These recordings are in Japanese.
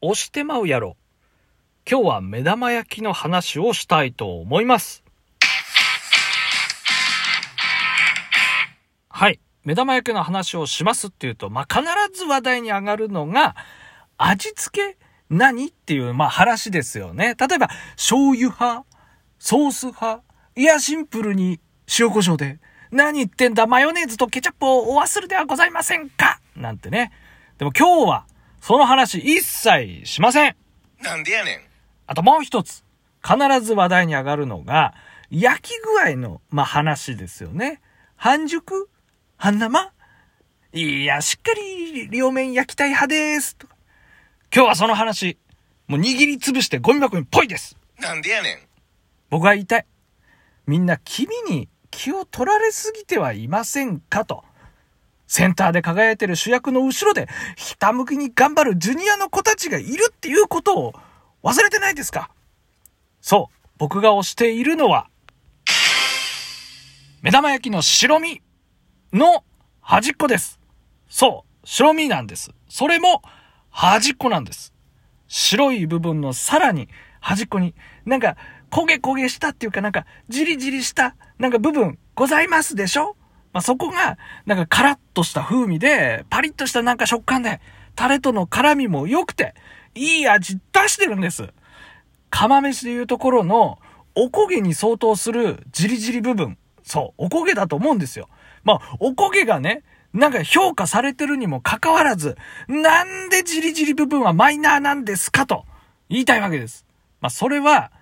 押してまうやろ。今日は目玉焼きの話をしたいと思います。はい。目玉焼きの話をしますっていうと、まあ、必ず話題に上がるのが、味付け何っていう、まあ、話ですよね。例えば、醤油派、ソース派、いや、シンプルに塩胡椒で、何言ってんだ、マヨネーズとケチャップをお忘れではございませんかなんてね。でも今日は、その話一切しません。なんでやねん。あともう一つ。必ず話題に上がるのが、焼き具合の、まあ、話ですよね。半熟？半生？いや、しっかり両面焼きたい派です。とか今日はその話、もう握りつぶしてゴミ箱にぽいです。なんでやねん。僕は言いたい。みんな君に気を取られすぎてはいませんか？と。センターで輝いてる主役の後ろで、ひたむきに頑張るジュニアの子たちがいるっていうことを忘れてないですか？そう、僕が推しているのは、目玉焼きの白身の端っこです。そう、白身なんです。それも端っこなんです。白い部分のさらに端っこに、なんか焦げ焦げしたっていうかなんかジリジリしたなんか部分ございますでしょ？まあ、そこがなんかカラッとした風味でパリッとしたなんか食感でタレとの絡みも良くていい味出してるんです。釜飯でいうところのおこげに相当するジリジリ部分。そう、おこげだと思うんですよ。まあ、おこげがね、なんか評価されてるにもかかわらず、なんでジリジリ部分はマイナーなんですかと言いたいわけです。まあ、それは、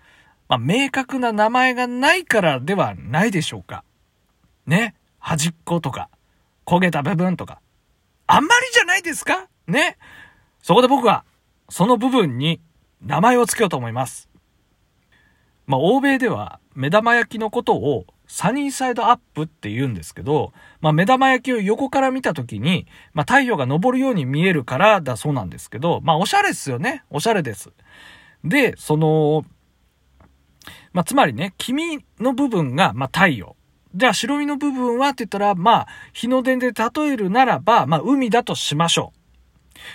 まあ、明確な名前がないからではないでしょうか。ね。端っことか、焦げた部分とか。あんまりじゃないですか？ね。そこで僕は、その部分に名前を付けようと思います。まあ、欧米では目玉焼きのことをサニーサイドアップって言うんですけど、まあ、目玉焼きを横から見たときに、まあ、太陽が昇るように見えるからだそうなんですけど、まあ、おしゃれですよね。おしゃれです。で、その、まあ、つまりね、黄身の部分が、まあ、太陽。じゃあ白身の部分はって言ったら、まあ、日の出で例えるならば、まあ、海だとしましょ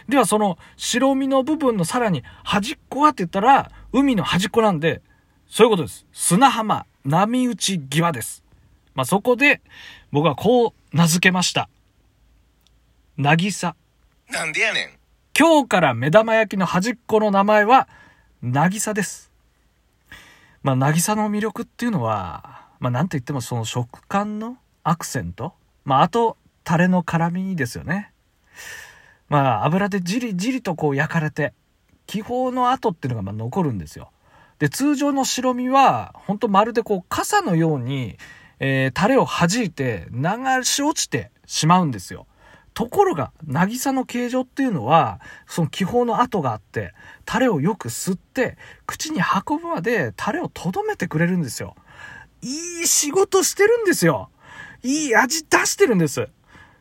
う。ではその白身の部分のさらに端っこはって言ったら、海の端っこなんで、そういうことです。砂浜、波打ち際です。まあ、そこで、僕はこう名付けました。なぎさ。なんでやねん。今日から目玉焼きの端っこの名前は、なぎさです。まあ、なぎさの魅力っていうのは、まあ、なんと言ってもその食感のアクセント？まあ、あと、タレの辛みですよね。まあ、油でじりじりとこう焼かれて、気泡の跡っていうのがまあ残るんですよ。で、通常の白身は、ほんとまるでこう、傘のように、えー、タレを弾いて流し落ちてしまうんですよ。ところが、渚の形状っていうのは、その気泡の跡があって、タレをよく吸って、口に運ぶまでタレを留めてくれるんですよ。いい仕事してるんですよ。いい味出してるんです。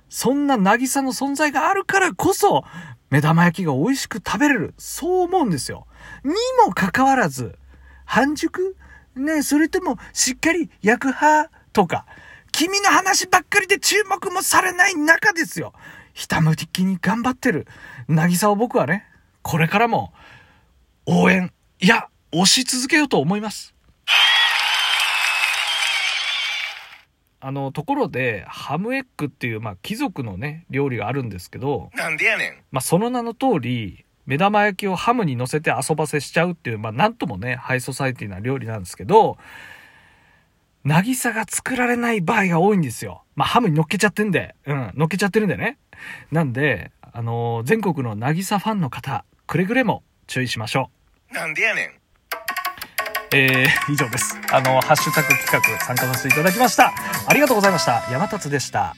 そんな渚の存在があるからこそ、目玉焼きが美味しく食べれる。そう思うんですよ。にもかかわらず、半熟？ね、それともしっかり焼く派？とか、君の話ばっかりで注目もされない中ですよ。ひたむきに頑張ってる、渚を僕はね、これからも、応援、いや、押し続けようと思います。あの、ところで、ハムエッグっていう、まあ、貴族のね、料理があるんですけど、なんでやねん。まあ、その名の通り、目玉焼きをハムに乗せて遊ばせしちゃうっていう、まあ、なんともね、ハイソサイティな料理なんですけど、渚が作られない場合が多いんですよ。まあ、ハムに乗っけちゃってんで、うん、乗っけちゃってるんでね。なんで、あのー全国の渚ファンの方、くれぐれも注意しましょなんでやねん。えー、以上です。あの、ハッシュタグ企画参加させていただきました。ありがとうございました。山達でした。